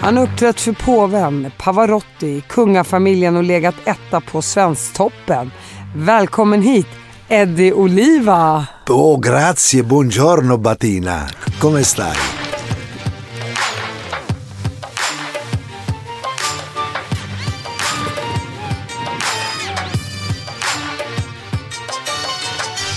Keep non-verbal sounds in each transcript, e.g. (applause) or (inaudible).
Han har uppträtt för påven, Pavarotti, kungafamiljen och legat etta på Svensktoppen. Välkommen hit, Eddie Oliva. Oh, grazie, buongiorno Batina! Come stai?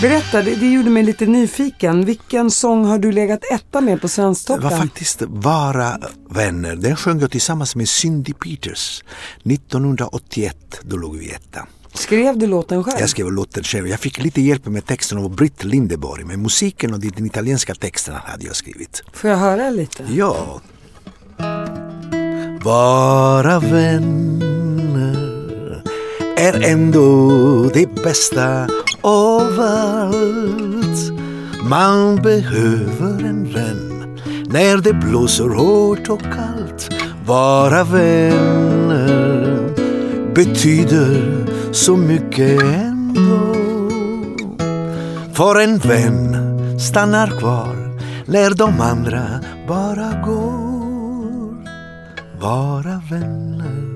Berätta, det, det gjorde mig lite nyfiken. Vilken sång har du legat etta med på Det Svensktoppen? var faktiskt Vara vänner. Den sjöng jag tillsammans med Cindy Peters 1981. Då låg vi etta. Skrev du låten själv? Jag skrev låten själv. Jag fick lite hjälp med texten av Britt Lindeborg. Men musiken och den italienska texten hade jag skrivit. Får jag höra lite? Ja. Vara vänner är ändå det bästa av allt. Man behöver en vän när det blåser hårt och kallt. Vara vänner betyder så mycket ändå. För en vän stannar kvar när de andra bara går. Vara vänner.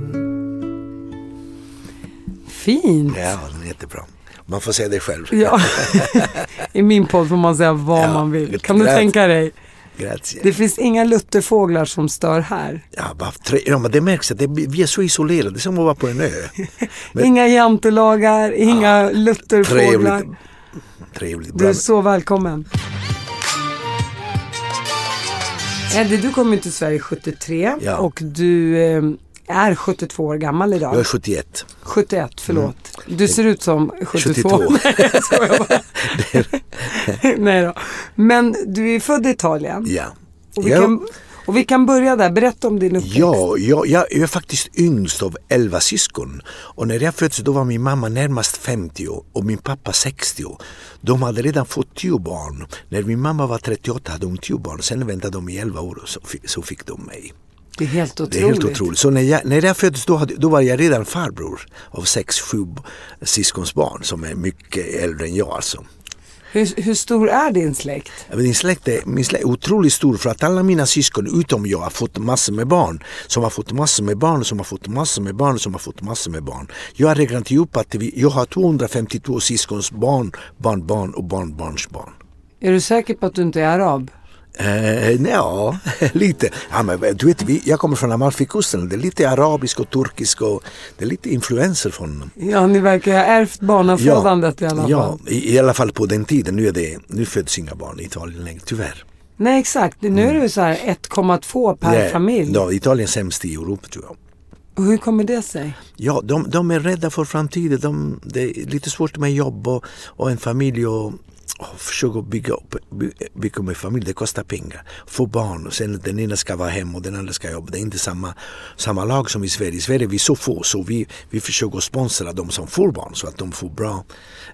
Fint. Ja, den är jättebra. Man får säga det själv. Ja. I min podd får man säga vad Ja, man vill. Kan du grazie. tänka dig? Grazie. Det finns inga lutterfåglar som stör här. Ja, bara tre, ja, men det märks att det, vi är så isolerade. Det är som att vara på en ö. Men- (laughs) Inga jantelagar, inga lutterfåglar. Trevligt. Trevligt. Du är så välkommen. Eddie, du kom ju till Sverige 73 Ja. och du eh, är 72 år gammal idag. Jag är 71. 71, förlåt. Du ser ut som 72. 72. (laughs) Nej, jag bara. (laughs) Nej då. Men du är född i Italien. Ja. Och vi, Ja. kan, och vi kan börja där. Berätta om din uppväxt. Ja, jag, jag, är faktiskt yngst av elva syskon. Och när jag föddes då var min mamma närmast 50 och min pappa 60. De hade redan fått tio barn. När min mamma var 38 hade hon tio barn. Sen väntade de i 11 år och så fick de mig. Det är helt Det otroligt. är helt otroligt. Så när jag, när jag föddes då, hade, då var jag redan farbror av sex, sju syskonsbarn som är mycket äldre än jag alltså. Hur, hur stor är din släkt? Min släkt, är, min släkt är otroligt stor för att alla mina syskon utom jag har fått massor med barn. Som har fått massor med barn, som har fått massor med barn, som har fått massor med barn. Jag har räknat ihop att vi, jag har 252 syskons barn, barnbarn och barnbarnsbarn. Är du säker på att du inte är arab? Eh, ja, (laughs) lite. Ja, men, du vet, vi, jag kommer från Amalfikusten. Det är lite arabisk och turkisk och det är lite influenser från Ja, ni verkar ha ärvt barnafödandet i alla fall. Ja, i, i alla fall på den tiden. Nu, är det, nu föds inga barn i Italien längre, tyvärr. Nej, exakt. Nu är det så här 1,2 per Nej, familj. Ja, Italien är sämst i Europa tror jag. Och hur kommer det sig? Ja, de, de är rädda för framtiden. De, det är lite svårt med jobb och, och en familj och, och försöka bygga upp by, bygga upp en familj. Det kostar pengar. Få barn och sen den ena ska vara hemma och den andra ska jobba. Det är inte samma, samma lag som i Sverige. I Sverige är vi så få så vi, vi försöker sponsra de som får barn så att de får bra,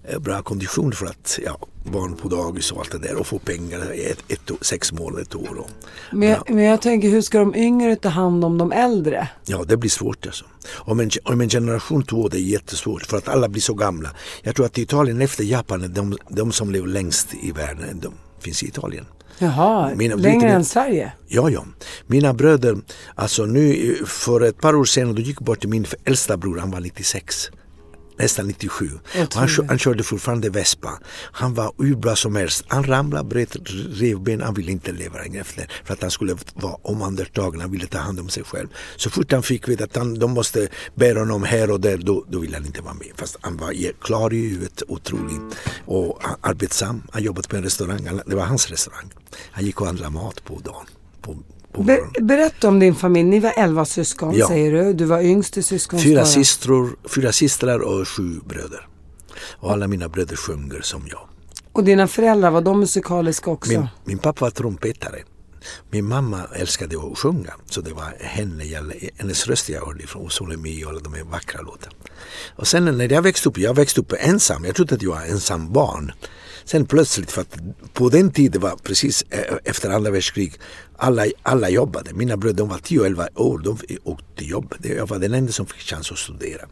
eh, bra kondition för att ja, barn på dagis och allt det där och få pengar i ett, ett, sex månader, ett år. Och, Men jag, men jag tänker, hur ska de yngre ta hand om de äldre? Ja, det blir svårt alltså. Om en, om en generation två, det är jättesvårt för att alla blir så gamla. Jag tror att Italien efter Japan är de, de som lever längst i världen. De finns i Italien. Jaha, Mina- längre ni- än Sverige? Ja, ja. Mina bröder, alltså nu för ett par år sedan, då gick bort till min äldsta bror, han var 96. Nästan 97. Och han, han körde fortfarande Vespa. Han var hur bra som helst. Han ramlade, bröt revben, han ville inte leva längre efter för att han skulle vara omhändertagen, han ville ta hand om sig själv. Så fort han fick veta att han, de måste bära honom här och där, då, då ville han inte vara med. Fast han var klar i huvudet, otrolig och arbetsam. Han jobbade på en restaurang, det var hans restaurang. Han gick och handlade mat på dagen. På, på Be- morgonen. berätta om din familj. Ni var elva syskon Ja. säger du. Du var yngst i Fyra, syskonskaran. systror, fyra systrar och sju bröder. Och alla mina bröder sjunger som jag. Och dina föräldrar, var de musikaliska också? Min, min pappa var trumpetare. Min mamma älskade att sjunga så det var henne, hennes röst jag hörde från Solemi och alla de här vackra låtarna. Och sen när jag växte upp, jag växte upp ensam, jag trodde att jag var ensam barn. Sen plötsligt, för att på den tiden var precis eh, efter andra världskriget, alla, alla jobbade. Mina bröder de var 10-11 år, de åkte till. Jag var den enda som fick chans att studera.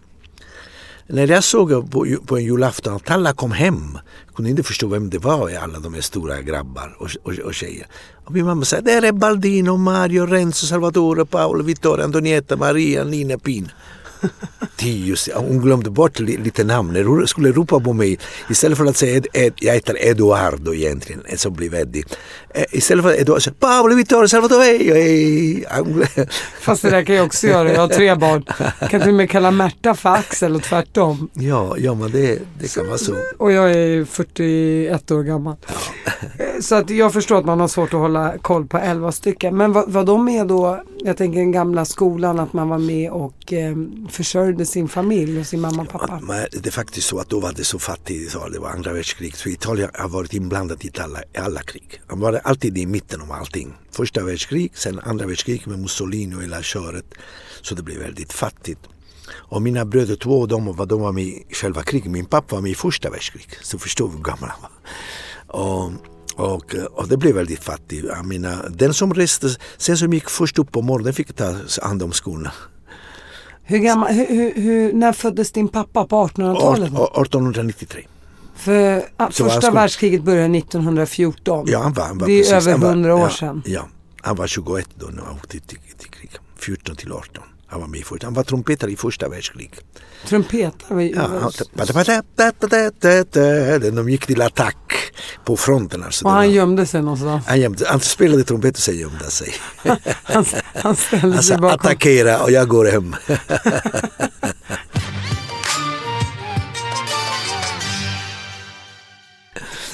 När jag såg på, på en julafton att alla kom hem, kunde inte förstå vem det var, alla de här stora grabbar och, och, och tjejer. Och min mamma sa, där är Baldino, Mario, Renzo, Salvatore, Paolo, Vittoria, Antonietta, Maria, Nina, Pina. Tius, hon glömde bort lite namn. Hon skulle ropa på mig, istället för att säga Ed, Ed, jag heter Eduardo egentligen, som blev Eddie. Eh, Istället för Eduardo, så Paolo, Vittoria, Salvatore, (laughs) Fast det där kan jag också göra. Jag har tre barn. Kan till och med kalla Märta för Axel och tvärtom. Ja, ja men det, det kan vara så. Och jag är 41 år gammal. Så att jag förstår att man har svårt att hålla koll på 11 stycken. Men var, var de med då, jag tänker den gamla skolan, att man var med och eh, försörjde sin familj och sin mamma och pappa? Men det är faktiskt så att då var det så fattigt, så det var andra världskriget. Så Italien har varit inblandat i alla, alla krig. Han var alltid i mitten av allting. Första världskrig, sen andra världskrig med Mussolini och hela köret. Så det blev väldigt fattigt. Och mina bröder, två av dem, var- de var med i själva kriget. Min pappa var med i första världskriget. Så förstår vi hur gammal han var. Och, och, och det blev väldigt fattigt. Jag menar, den som reste, sen som gick först upp på morgonen fick ta hand om skorna. Hur gammal, hur, hur, när föddes din pappa på 1800-talet? 1893. För ah, första han- världskriget började 1914. Ja, han var, han var det är precis, över han var- 100 år ja, sedan. Ja, han var 21 då när han åkte till, till krig. 14 till 18. Han var med i första. Han var trumpetare i första världskriget. Trumpetar vi. Ja, han, de gick till attack på fronten. Alltså. och han var- gömde sig någonstans. han, gömde, han spelade trumpet och sen gömde sig. (laughs) Han, han ställde sig bakom. attackera och jag går hem. (laughs)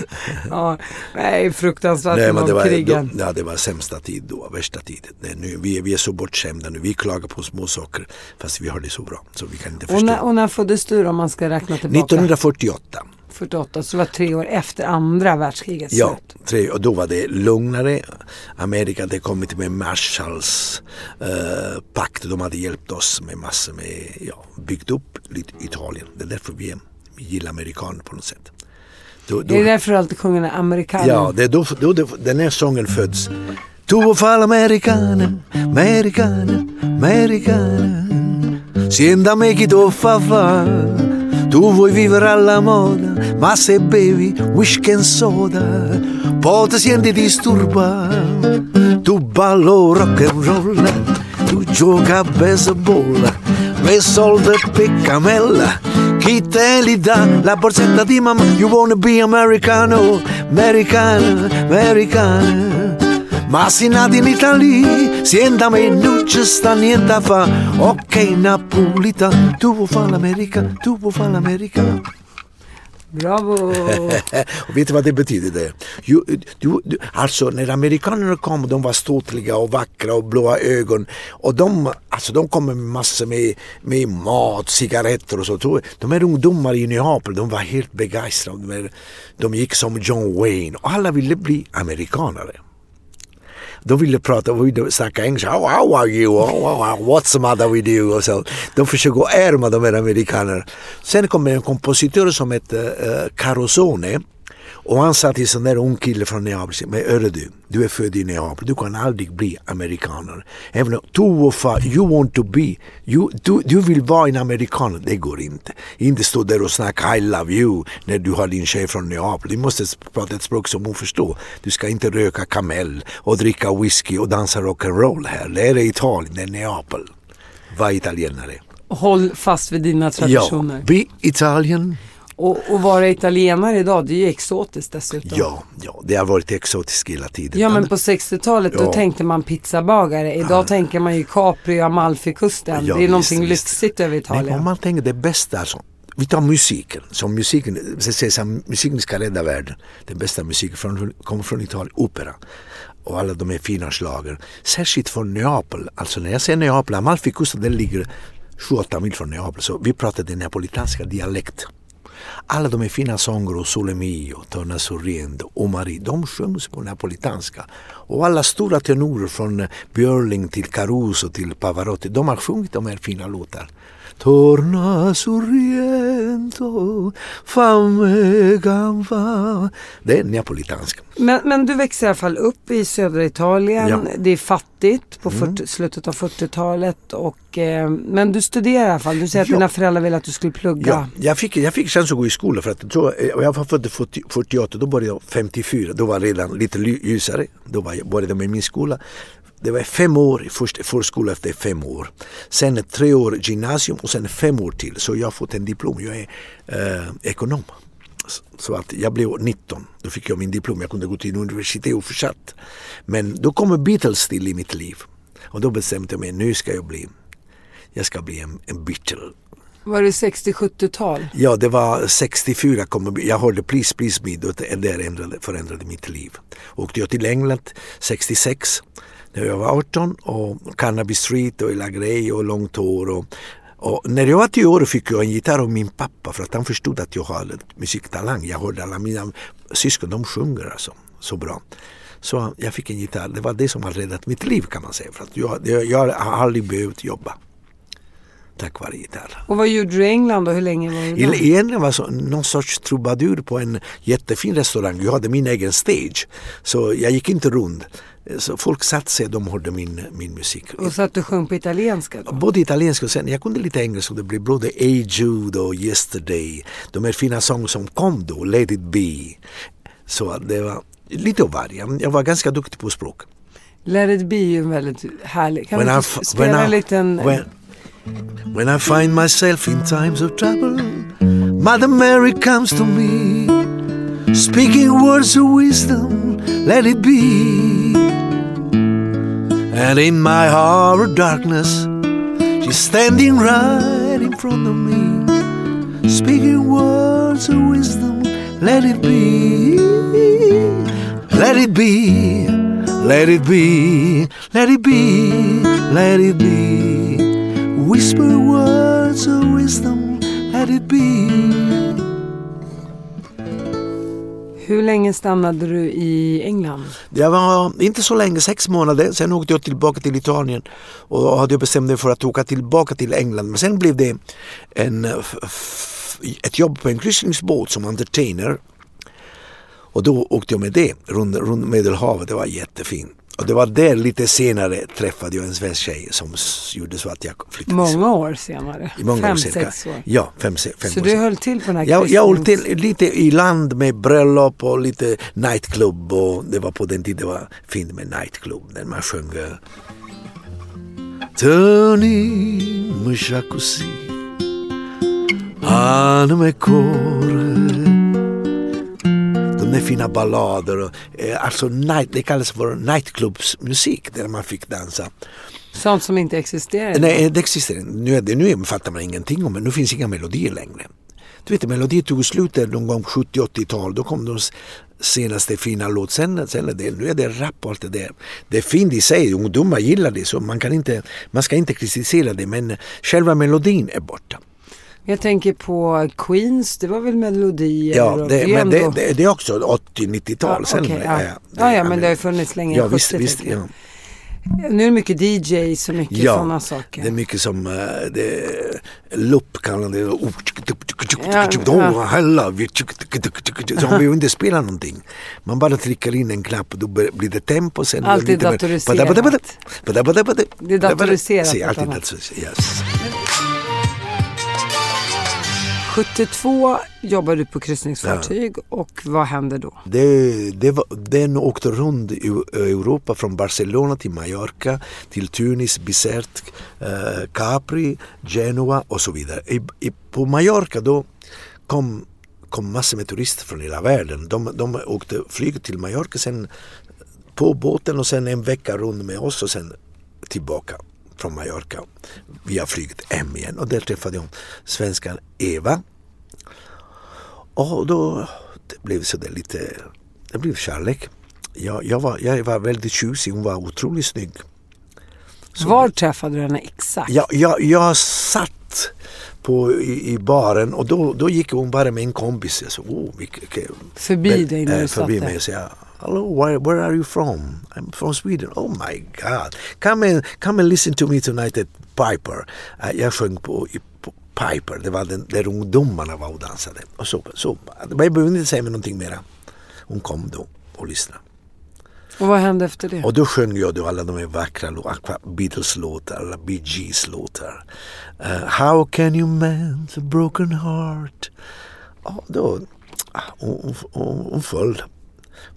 (laughs) Ja, nej, fruktansvärt Nej, men de det, var, krigen. då, ja, det var sämsta tid då, värsta tiden. Nej, nu, vi, vi är så bortskämda nu, vi klagar på små saker fast vi har det så bra så vi kan inte och, förstå. när, och när föddes du då, om man ska räkna tillbaka? 1948. 48, så det var tre år efter andra världskrigets Ja, slut. tre, och då var det lugnare. Amerika hade kommit med Marshalls eh, pakt. De hade hjälpt oss med massor med, ja, byggt upp lite Italien. Det är därför vi, vi gillar amerikaner på något sätt. Då, då, Är det därför du alltid sjunger den amerikanen? ja, det är då, då, då den här sången föds. Tu vuoi fare l'americana, americana, americana. Sienta me chi tu fa fa. Tu vuoi vivere alla moda, ma se bevi whisky and soda, poi ti senti disturba. Tu ballo rock and roll, tu gioca a baseball, me soldi per camella. Chi te li dà la borsetta di mamma? You wanna be americano, americano, americano. Ma si nati in Italia, sienta me non ci sta niente a fa. Ok, Napolitan, tu vuoi fare l'America, tu vuoi fare l'America. Bravo! (laughs) Och vet du vad det betyder? Det? Jo, du, du, alltså när amerikanerna kom, de var ståtliga och vackra och blåa ögon. Och de, alltså, de kom med massor med, med mat, cigaretter och så. De här ungdomarna i Neapel, de var helt begeistrade. De, de gick som John Wayne och alla ville bli amerikanare. De ville prata och ville snacka engelska. How, how are you? How, how, how, what's the matter with you? Och så. De försöker ärma de här amerikanerna. Sen kommer en kompositör som heter uh, Carosone. Och han sa till sån där ung kille från Neapel, men hörru du, du är född i Neapel, du kan aldrig bli amerikaner. Även om far, you want to be, you, du, du vill vara en amerikan, det går inte. Inte stå där och snacka I love you när du har din tjej från Neapel. Du måste prata ett språk som hon förstår. Du ska inte röka kamel och dricka whisky och dansa rock'n'roll här. Det är Italien, det är Neapel. Var italienare. Håll fast vid dina Ja, traditioner. vi Italien. Och, och vara italienare idag, det är ju exotiskt dessutom. Ja, ja, det har varit exotiskt hela tiden. Ja men på 60-talet då Ja. tänkte man pizzabagare. Idag tänker man ju Capri och Amalfikusten. Ja, det är någonting visst. lyxigt över Men Italien. om man tänker det bästa, alltså, vi tar musiken. Som musiken, så sägs att musiken ska rädda världen. Den bästa musiken från, kommer från Italien, opera. Och alla de här fina slagen. Särskilt från Neapel. Alltså när jag säger Neapel, Amalfikusten den ligger 7-8 mil från Neapel. Så vi pratar den neapolitanska dialekt. Alla de här fina sångerna, Sole Mio, Torna sorriendo och Marie, de sjungs på napolitanska. Och alla stora tenorer från eh, Björling till Caruso till Pavarotti, de har sjungit de här fina låtarna. Torna Sorrento, fammi gamba. Det är napolitanska. Men, men du växer i alla fall upp i södra Italien. Ja. Mm. Det är fattigt på 40, slutet av 40-talet. Och, eh, men du studerar i alla fall. Du säger att Ja. dina föräldrar ville att du skulle plugga. Ja, jag fick, jag fick chans att gå i skolan för att tror, eh, jag var född 40 48, då började jag 54, då var det redan lite ljusare. Då var jag, började jag med min skola. Det var fem år i först, förskola efter fem år. Sen tre år gymnasium och sen fem år till. Så jag har fått en diplom. Jag är eh, ekonom. Så- att jag blev 19, då fick jag min diplom. Jag kunde gå till universitet och fortsatt. Men då kommer Beatles till i mitt liv. Och då bestämde jag mig, nu ska jag bli, jag ska bli en, en Beatle. Var det 60-70-tal? Ja, det var 64, kom, jag hörde Please Please Me, det där ändrade, förändrade mitt liv. Åkte jag till England 66 när jag var 18 och Carnaby Street och hela grej och långt hår. Och, och när jag var 10 år fick jag en gitarr av min pappa för att han förstod att jag hade musiktalang. Jag hörde alla mina syskon, de sjunger alltså så bra. Så jag fick en gitarr, det var det som har räddat mitt liv kan man säga. För att jag, jag, jag har aldrig behövt jobba tack vare gitarr. Och vad gjorde du i England och hur länge var du där? Egentligen var så någon sorts trubadur på en jättefin restaurang. Jag hade min egen stage. Så jag gick inte runt. Så folk satt sig de hörde min, min musik. Och så att du sjöng på italienska då? Både italienska och sen, jag kunde lite engelska det blev både Hey Jude och Yesterday. De här fina sånger som kom då, Let it be. Så det var lite av varje. Jag var ganska duktig på språk. Let it be är ju väldigt härlig. Kan When du spela en liten... When, when I find myself in times of trouble, Mother Mary comes to me, speaking words of wisdom, let it be. And in my hour of darkness, she's standing right in front of me, speaking words of wisdom, let it be. Let it be, let it be, let it be, let it be. Whisper words of wisdom, let it be. Hur länge stannade du i England? Jag var inte så länge, sex månader. Sen åkte jag tillbaka till Italien och då hade jag bestämt mig för att åka tillbaka till England. Men sen blev det en, ett jobb på en kryssningsbåt som entertainer. Och då åkte jag med det runt, runt Medelhavet. Det var jättefint. Och det var där lite senare träffade jag en svensk tjej som gjorde så att jag flyttade. Många år senare? I många Fem, år senare. sex år? Ja, fem, fem Så år du senare. höll till på den här Jag, jag höll till lite i land med bröllop och lite nightclub och det var på den tiden det var fint med nightclub när man sjöng eh, Torni così Anima där fina ballader och, eh, alltså night, det kallas för nightclubsmusik där man fick dansa. Sånt som inte existerar? Nej, det existerar inte. Nu, är det, nu fattar man ingenting om det. Nu finns inga melodier längre. Du vet, melodier tog slut någon gång 70-80-tal. Då kom de senaste fina låt. Sen, sen är det, nu är det rap och allt det där. Det är fint i sig. Ungdomar gillar det. Så man, kan inte, man ska inte kritisera det. Men själva melodin är borta. Jag tänker på Queens, det var väl melodier? Ja, det, är men ändå- det, det, det är också 80-90-tal. Ja, okej, ja. Ja, ja, men det har ju funnits länge, Ja, visst, 70, visst, ja. Nu är det mycket DJs och mycket Ja, sådana saker. det är mycket som uh, det, loop kallar det. Oh, Ja, Oh, vi- Så man behöver inte spela någonting. Man bara trycker in en knapp och då blir det tempo. Sen Allt är datoriserat. Det är datoriserat. Yes. 72 jobbade du på kryssningsfartyg och vad hände då? Det, det var, den åkte runt i Europa från Barcelona till Mallorca, till Tunis, Bizerte, eh, Capri, Genua och så vidare. I, i, på Mallorca då kom, kom massor med turister från hela världen. De, de åkte flyget till Mallorca, sen på båten och sen en vecka runt med oss och sen tillbaka från Mallorca via flyget hem igen och där träffade jag svenskan Eva. Och då det blev så där lite, det blev kärlek. Jag, jag, var, jag var väldigt tjusig, hon var otroligt snygg. Så var träffade du henne exakt? Jag, jag, jag satt på, i, i, baren och då, då gick hon bara med en kompis. Jag så, oh, vilka, förbi men, dig när du satt Förbi mig och sa, hello, where, where are you from? I'm from Sweden. Oh my God, come and, come and listen to me tonight at Piper. Uh, jag sjöng på, på Piper, det var den, där ungdomarna var och dansade. Och så, så, jag behöver inte säga mig någonting mera. Hon kom då och lyssnade. Och vad hände efter det? Och då sjöng jag då alla de här vackra Beatles-låtar, alla Bee Gees-låtar. Uh, How can you mend a broken heart? Och då, ah, hon, hon, hon föll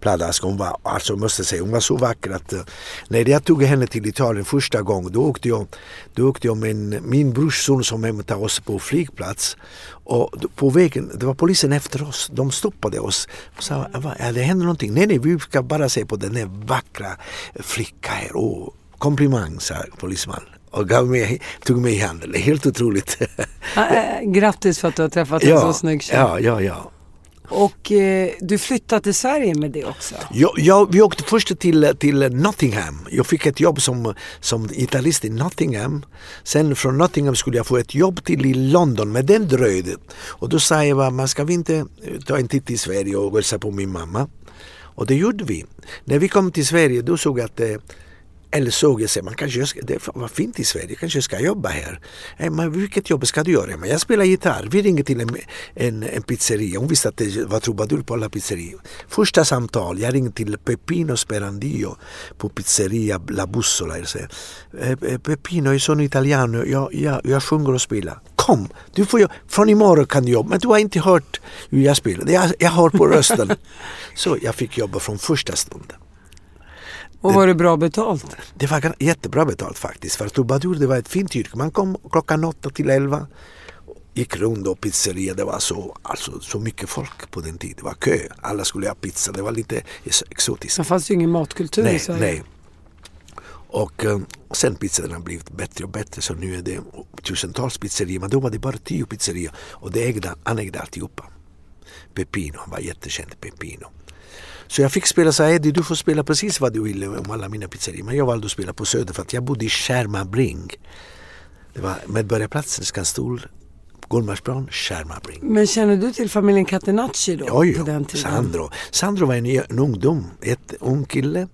pladask. Hon var, alltså måste säga, hon var så vacker att uh, när jag tog henne till Italien första gången då åkte jag, då åkte jag med en, min brorson som hämtade oss på flygplats och på vägen, det var polisen efter oss, de stoppade oss och sa, ja, det händer någonting. Nej, nej, vi ska bara se på den här vackra flickan här. Oh, komplimang, sa polisman och gav mig, tog mig i handen. Helt otroligt. Grattis för att du har träffat en så snygg tjej. Ja, ja, ja. Och eh, du flyttade till Sverige med det också? Ja, jag, vi åkte först till, till Nottingham. Jag fick ett jobb som, som italist i Nottingham. Sen från Nottingham skulle jag få ett jobb till i London, men den dröjde. Och då sa jag, man ska vi inte eh, ta en titt i Sverige och hälsa på min mamma? Och det gjorde vi. När vi kom till Sverige då såg jag att eh, eller såg jag sig, man kanske det var fint i Sverige, kanske ska jobba här. Men vilket jobb ska du göra? Men jag spelar gitarr. Vi ringde till en, en, en pizzeria. Hon visste att det var trubadur på alla pizzerior. Första samtal, jag ringde till Pepino Sperandio på pizzeria La Bussola. Eh, eh, Pepino, jag sono italiano, jag, jag, jag sjunger och spelar. Kom, du får, från imorgon kan du jobba. Men du har inte hört hur jag spelar. Jag, jag hör på rösten. (laughs) Så jag fick jobba från första stunden. Och var det bra betalt? Det var jättebra betalt faktiskt. För trubadur det var ett fint yrke. Man kom klockan åtta till elva. Gick runt och pizzeria. Det var så, alltså, så mycket folk på den tiden. Det var kö. Alla skulle ha pizza. Det var lite exotiskt. Det fanns ju ingen matkultur nej, i Sverige. Nej. Och um, sen pizzorna har blivit bättre och bättre. Så nu är det tusentals pizzerior. Men då var det bara tio pizzerior. Och det ägde, han ägde alltihopa. Pepino, han var jättekänd Pepino. Så jag fick spela så Eddie du får spela precis vad du vill om alla mina pizzerior. Men jag valde att spela på Söder för att jag bodde i Skärmabring. Det var Medborgarplatsen, Skanstol, Gullmarsplan, Skärmabring. Men känner du till familjen Catenacci då? Oj, på den tiden? Sandro. Sandro var en, en ungdom, ett ung kille.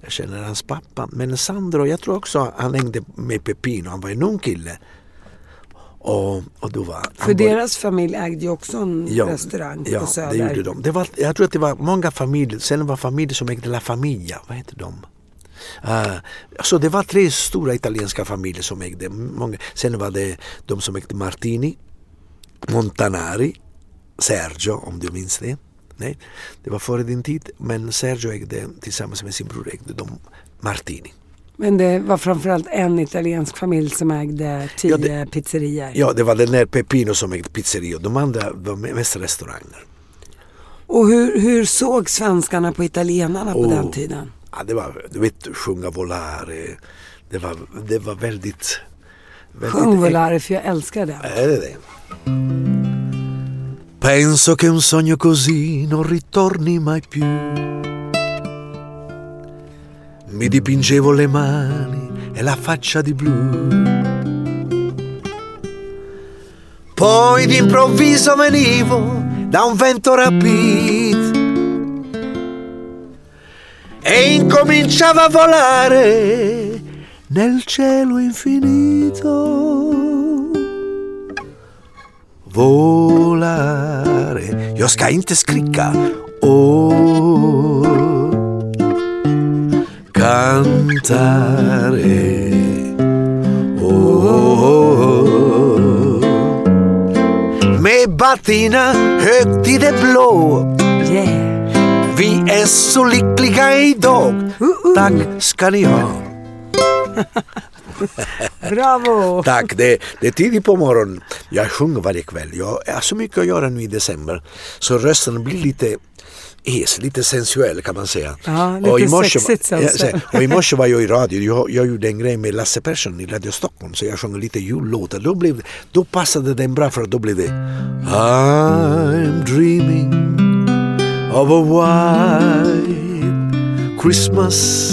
Jag känner hans pappa. Men Sandro, jag tror också han hängde med Pepino. Han var en ung kille. Och, och då var För deras familj ägde ju också en ja, restaurang ja, på Söder. Ja, det gjorde de. Det var, jag tror att det var många familjer, sen var familjer som ägde La Famiglia, vad heter de? Uh, så det var tre stora italienska familjer som ägde många. Sen var det de som ägde Martini, Montanari, Sergio om du minns det. Nej, det var före din tid. Men Sergio ägde tillsammans med sin bror ägde de Martini. Men det var framförallt en italiensk familj som ägde tio ja, det, pizzerior. Ja, det var den där Pepino som ägde pizzerior. De andra var mest restauranger. Och hur, hur såg svenskarna på italienarna oh, på den tiden? Ja, det var, du vet, sjunga volare. Det var, det var väldigt... väldigt Sjung volare, för jag älskar det. Är det det? Penso che un sogno così non ritorni mai più mi dipingevo le mani e la faccia di blu. Poi d'improvviso venivo da un vento rapito e incominciava a volare nel cielo infinito. Volare, jag ska inte skrika, cantare. Oh, oh, oh. Med Martina, högt i det blå. Yeah. Vi är så lyckliga idag. Tack ska ni ha. (laughs) Bravo! Tack, det, det är tidigt på morgonen. Jag sjunger varje kväll. Jag har så mycket att göra nu i december. Så rösten blir lite es, lite sensuell kan man säga. Ja, lite sexigt ja, sensuell. och i morse var jag i radio, jag, jag gjorde en grej med Lasse Persson i Radio Stockholm så jag sjöng lite jullåtar. Då, blev, då passade den bra för då blev det I'm dreaming of a white Christmas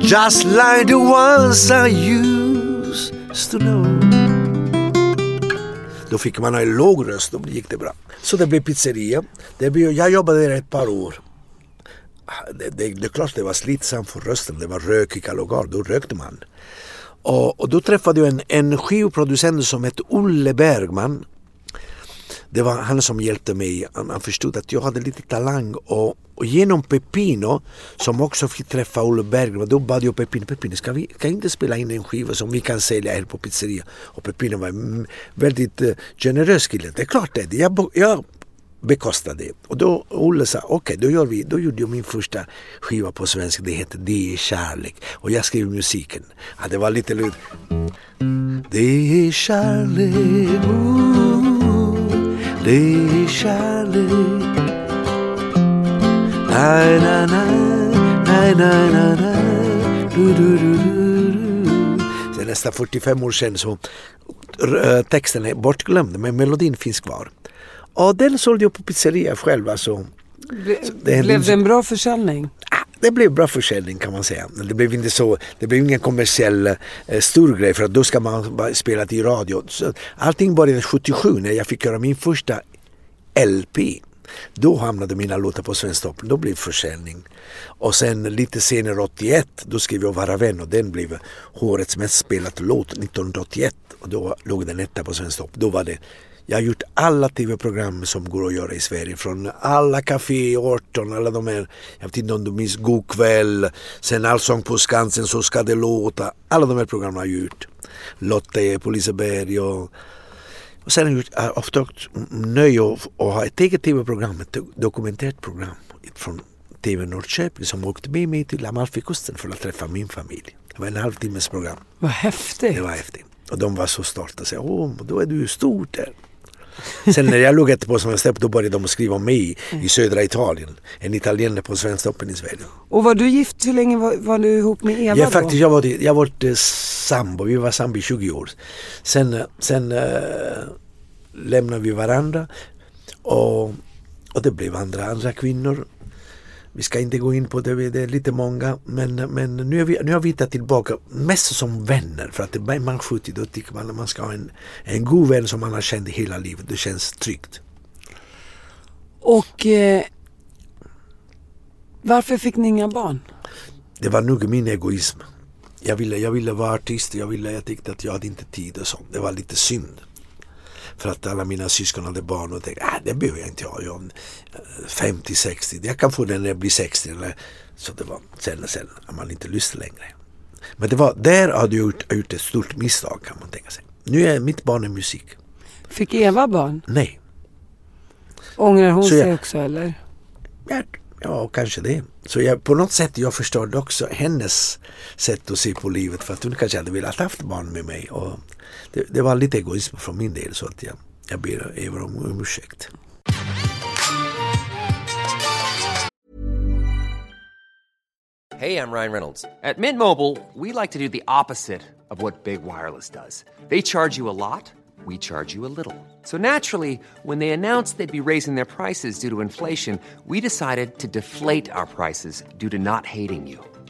Just like the ones I used to know då fick man ha en låg röst, då gick det bra. Så det blev pizzeria. Det blev, jag jobbade där ett par år. Ah, det, det, det är klart det var slitsamt för rösten, det var rökiga lokaler, då rökte man. Och, och då träffade jag en, en skivproducent som hette Olle Bergman. Det var han som hjälpte mig. Han, han förstod att jag hade lite talang och, och genom Pepino som också fick träffa Olle Bergman, då bad jag Pepino, Pepino ska vi kan inte spela in en skiva som vi kan sälja här på pizzeria? Och Pepino var en väldigt uh, generös kille. Det är klart det, jag, jag bekostade det. Och då Olle sa okej, okay, då gör vi, då gjorde jag min första skiva på svenska, det heter Det är kärlek. Och jag skrev musiken. Ja, det var lite lugnt. Det är kärlek, oh, det är kärlek. Nej, nej, nej, nej, nej, nej. Du, du, du, du, du. Det är nästan 45 år sedan så äh, texten är bortglömd men melodin finns kvar. Och den sålde jag på pizzeria själv. Alltså. Ble, blev det en bra försäljning? Det blev bra försäljning kan man säga. Det blev inte så, det blev ingen kommersiell eh, stor grej för att då ska man spela det i radio. Så allting började 77 när jag fick göra min första LP. Då hamnade mina låtar på Svensktoppen, då blev det försäljning. Och sen lite senare 81, då skrev jag Vara vän och den blev årets mest spelade låt 1981. Och då låg den etta på Svensktoppen. Då var det jag har gjort alla tv-program som går att göra i Sverige. Från alla Café 18, alla de här, jag vet inte om du minns God kväll, sen Allsång på Skansen, Så ska det låta. Alla de här programmen har jag gjort. Lotta är på Liseberg och, och sen har jag gjort, ofta nöje att ha ett eget tv-program, ett dokumentärt program från TV Norrköping som åkte med mig till Amalfikusten för att träffa min familj. Det var en halvtimmes program. Vad häftigt. Det var häftigt. Och de var så stolta och sa, åh, då är du ju stort där. Sen när jag låg etterpå som en stepp då började de skriva om mig i södra Italien. En italienare på Svensktoppen i Sverige. Och var du gift, hur länge var, var du ihop med Eva Jag, då? faktiskt, jag var, jag var eh, sambo, vi var sambo i 20 år. Sen, eh, sen äh, lämnade vi varandra och, och det blev andra, andra kvinnor. Vi ska inte gå in på det, det är lite många men, men nu, är vi, nu har vi hittat tillbaka mest som vänner för att är man 70 då tycker man att man ska ha en, en god vän som man har känt hela livet. Det känns tryggt. Och eh, varför fick ni inga barn? Det var nog min egoism. Jag ville, jag ville vara artist, jag, ville, jag tyckte att jag hade inte tid och sånt. Det var lite synd. För att alla mina syskon hade barn och tänkte, ah, det behöver jag inte ha. Jag är 50-60, jag kan få den när jag blir 60. Eller, så det var sen, sen har man inte lust längre. Men det var, där hade jag gjort, gjort ett stort misstag kan man tänka sig. Nu är mitt barn är musik. Fick Eva barn? Nej, Ångrar hon Så sig jag- också eller? ja, ja kanske det. Så jag, på något sätt jag förstörde också hennes sätt att se på livet för att hon kanske hade velat haft barn med mig. Och det, det var lite egoism från min del så att jag, jag ber om, ursäkt. Hey, I'm Ryan Reynolds. At Mint Mobile, we like to do the opposite of what Big Wireless does. They charge you a lot, we charge you a little. So naturally, when they announced they'd be raising their prices due to inflation, we decided to deflate our prices due to not hating you.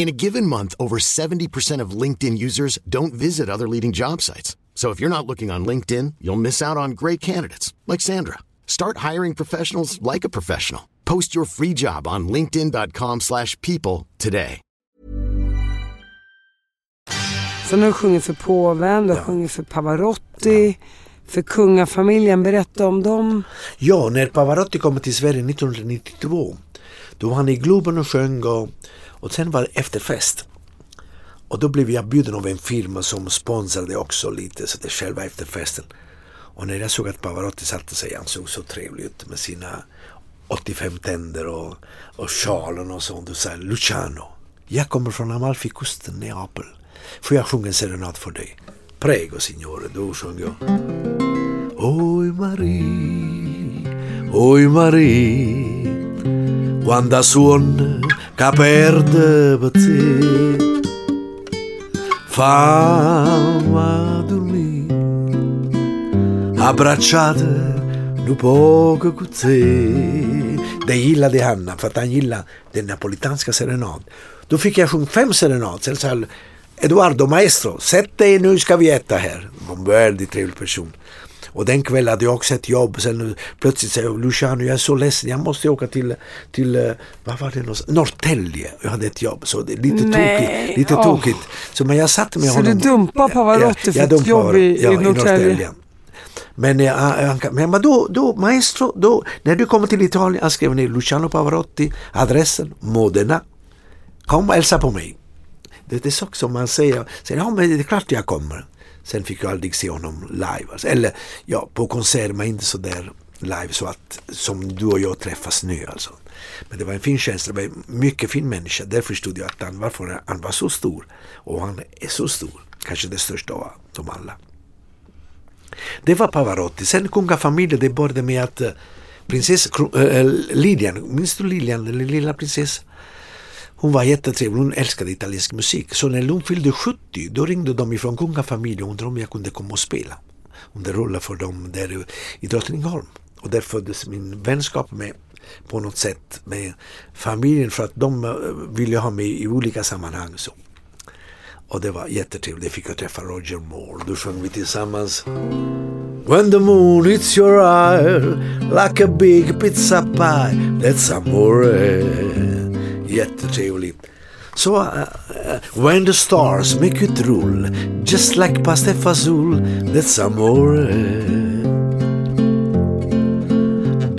In a given month, over 70% of LinkedIn users don't visit other leading job sites. So if you're not looking on LinkedIn, you'll miss out on great candidates like Sandra. Start hiring professionals like a professional. Post your free job on linkedin.com/people slash people today. Sen har du sjungit för påven, du har sjungit för Pavarotti, för kungafamiljen. Berätta om dem. Ja, när Pavarotti kom till Sverige 1992 då var han i Globen och sjöng och, och sen var det efterfest. Och då blev jag bjuden av en firma som sponsrade också lite så det själva efterfesten. Och när jag såg att Pavarotti satte sig, han såg så trevlig ut med sina 85 tänder och, och sjalen och sånt. Och sa Luciano, jag kommer från Amalfikusten, Neapel. Får jag sjunga en serenad för dig? Prego signore, då sjöng jag. Oj Marie, oj Marie, quando suona che perde per te. Famma dormire, abbracciate nu poco con te. Det gillade Hanna för att han gillade den napolitanska serenad. Då fick jag sjunga fem serenad. Sen sa jag, Eduardo Maestro, sätt dig nu ska vi äta här. En väldigt trevlig person. Och den kvällen hade jag också ett jobb. Sen plötsligt säger jag, Luciano jag är så ledsen, jag måste åka till, till eh, vad var det någonstans? Norrtälje. Jag hade ett jobb, så det är lite Nej, tokigt. Lite åh. tokigt. Så men jag satte med Så honom. du dumpar Pavarotti för ett jobb i- ja, i Norrtälje? Men, eh, men men då, då, maestro, då, när du kommer till Italien, han skrev ner Luciano Pavarotti, adressen Modena. Kom och hälsa på mig. Det är så som man säger, säger ja men det är klart jag kommer. Sen fick jag aldrig se honom live. Alltså. Eller ja, på konserter men inte så där live så att som du och jag träffas nu alltså. Men det var en fin känsla, det var en mycket fin människa. Där förstod jag att han, varför han var så stor. Och han är så stor, kanske det största av dem alla. Det var Pavarotti. Sen kungafamiljen, det började med att prinsessan prinsess äh, Lilian, minns du Lilian, den lilla prinsessan? Hon var jättetrevlig, hon älskade italiensk musik. Så när hon fyllde 70 då ringde de ifrån kungafamiljen och undrade om jag kunde komma och spela. Under roller för dem där i Drottningholm. Och där föddes min vänskap med på något sätt med familjen för att de eh, ville ha mig i olika sammanhang. Så. Och det var jättetrevligt, jag fick jag träffa Roger Moore. Då sjöng vi tillsammans When the moon hits your eye like a big pizza pie That's amore Jättetrevligt. Så uh, uh, When the stars make it drool Just like pasta fazool That's amore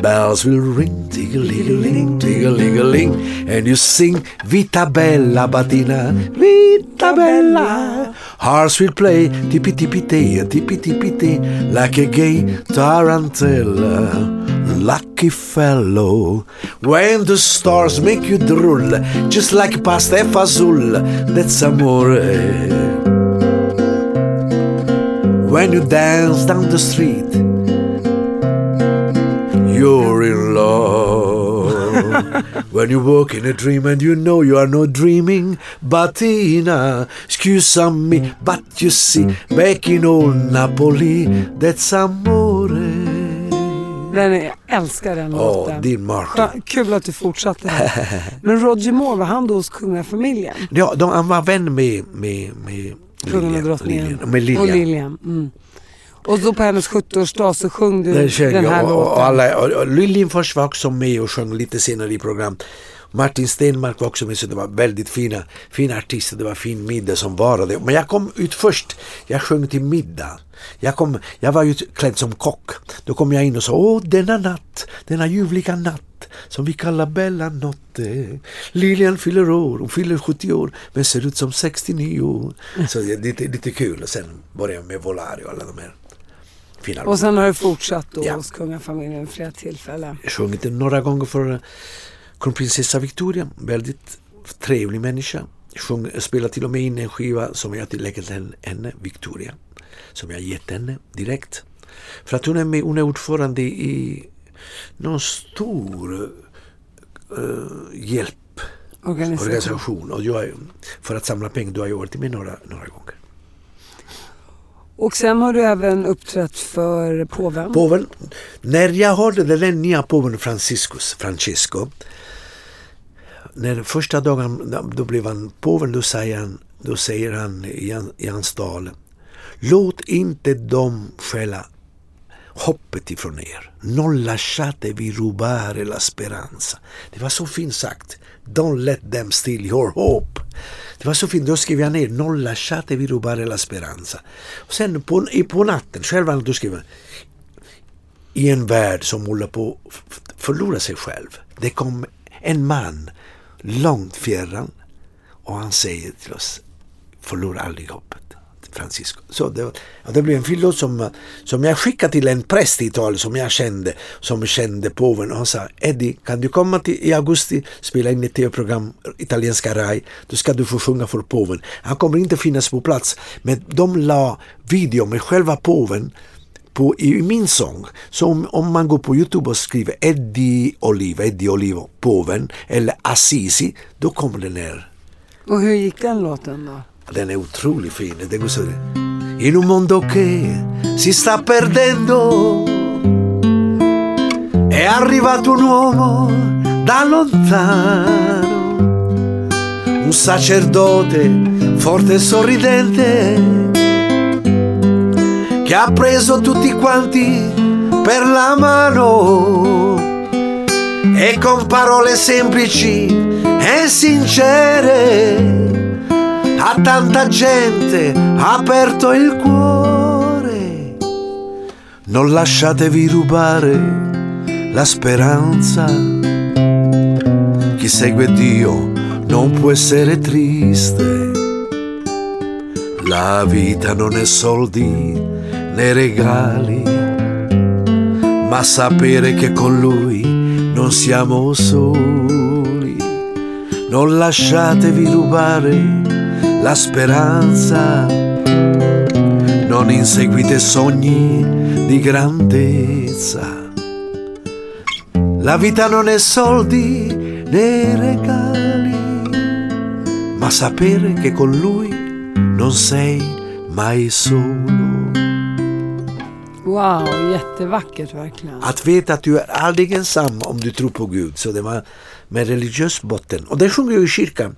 Bells will ring, tigga-ligga-ling, tigga-ligga-ling And you sing Vita Bella Batina, Vita Bella. Hearts will play tippi-tippi-tee, tippi-tippi-tee Like a gay tarantella Lucky fellow When the stars make you drool Just like pasta e fazool That's amore When you dance down the street you're in love. when you walk in a dream and you know you are not dreaming, Batina, excuse me, but you see, back in old Napoli, that's amore. Den är, jag älskar den Åh, låten. din Martin. Kul att du fortsatte. (laughs) Men Roger Moore, var han då hos kungafamiljen? Ja, de, han var vän med, med, med Kungen och Lilian. drottningen. Lilian. Med Lilian. Och Lilian. Mm. Och så på hennes 70-årsdag så sjöng du Den den här och, låten. och, alla, och, och Liljenfors var också med och sjöng lite senare i program. Martin Stenmark var också med så det var väldigt fina, fina artister, det var fin middag som varade. Men jag kom ut först, jag sjöng till middag. Jag, kom, jag var ju klädd som kock. Då kom jag in och sa Åh denna natt, denna ljuvliga natt som vi kallar Bella Notte. Lilian fyller år, hon fyller 70 år men ser ut som 69 år. Så det är lite, lite kul och sen började jag med Volare och alla de här fina Och sen har du fortsatt då Ja. hos kungafamiljen flera tillfällen. sjungit den några gånger för kronprinsessa Victoria. Väldigt trevlig människa. Sjung, spelade till och med in en skiva som jag tillägget till henne, Victoria. Som jag gett henne direkt. För att hon är, med, hon är ordförande i någon stor uh, hjälp Organisation. organisation. Och jag, för att samla pengar, du har jag varit med några, några gånger. Och sen har du även uppträtt för påven. Påven, när jag hörde den nya påven Franciscus, Francesco, när första dagen då blev han påven, då säger han, då säger han i, i hans tal Låt inte dem stjäla hoppet ifrån er. Non lasciate vi rubare la speranza. Det var så fint sagt. Don't let them steal your hope. Det var så fint, då skrev jag ner Non lasciate vi rubare la speranza. Och sen på, på natten, själva då skrev jag i en värld som håller på att förlora sig själv. Det kom en man långt fjärran och han säger till oss, förlora aldrig hoppet. Francisco. Så det, ja, det blev en fin låt som, som jag skickade till en präst i Italien som jag kände, som kände påven och han sa Eddie, kan du komma till, i augusti spela in ett tv-program, italienska RAI, då ska du få sjunga för påven. Han kommer inte finnas på plats, men de la video med själva påven på, i min sång. Så om, om, man går på Youtube och skriver Eddie Olivo, Eddie Olivo, påven eller Assisi, då kommer den ner. Och hur gick den låten då? Den är otroligt fin. Det går så. In un mondo che si sta perdendo è arrivato un uomo da lontano, un sacerdote forte e sorridente che ha preso tutti quanti per la mano e con parole semplici e sincere a tanta gente ha aperto il cuore. Non lasciatevi rubare la speranza. Chi segue Dio non può essere triste. La vita non è soldi né regali, ma sapere che con Lui non siamo soli. Non lasciatevi rubare la speranza. Non inseguite sogni di grandezza. La vita non è soldi né regali, ma sapere che con lui non sei mai solo. Wow, jättevackert verkligen. Att veta att du är aldrig ensam om du tror på Gud. Så det var med religiös botten. Och det sjunger jag i kyrkan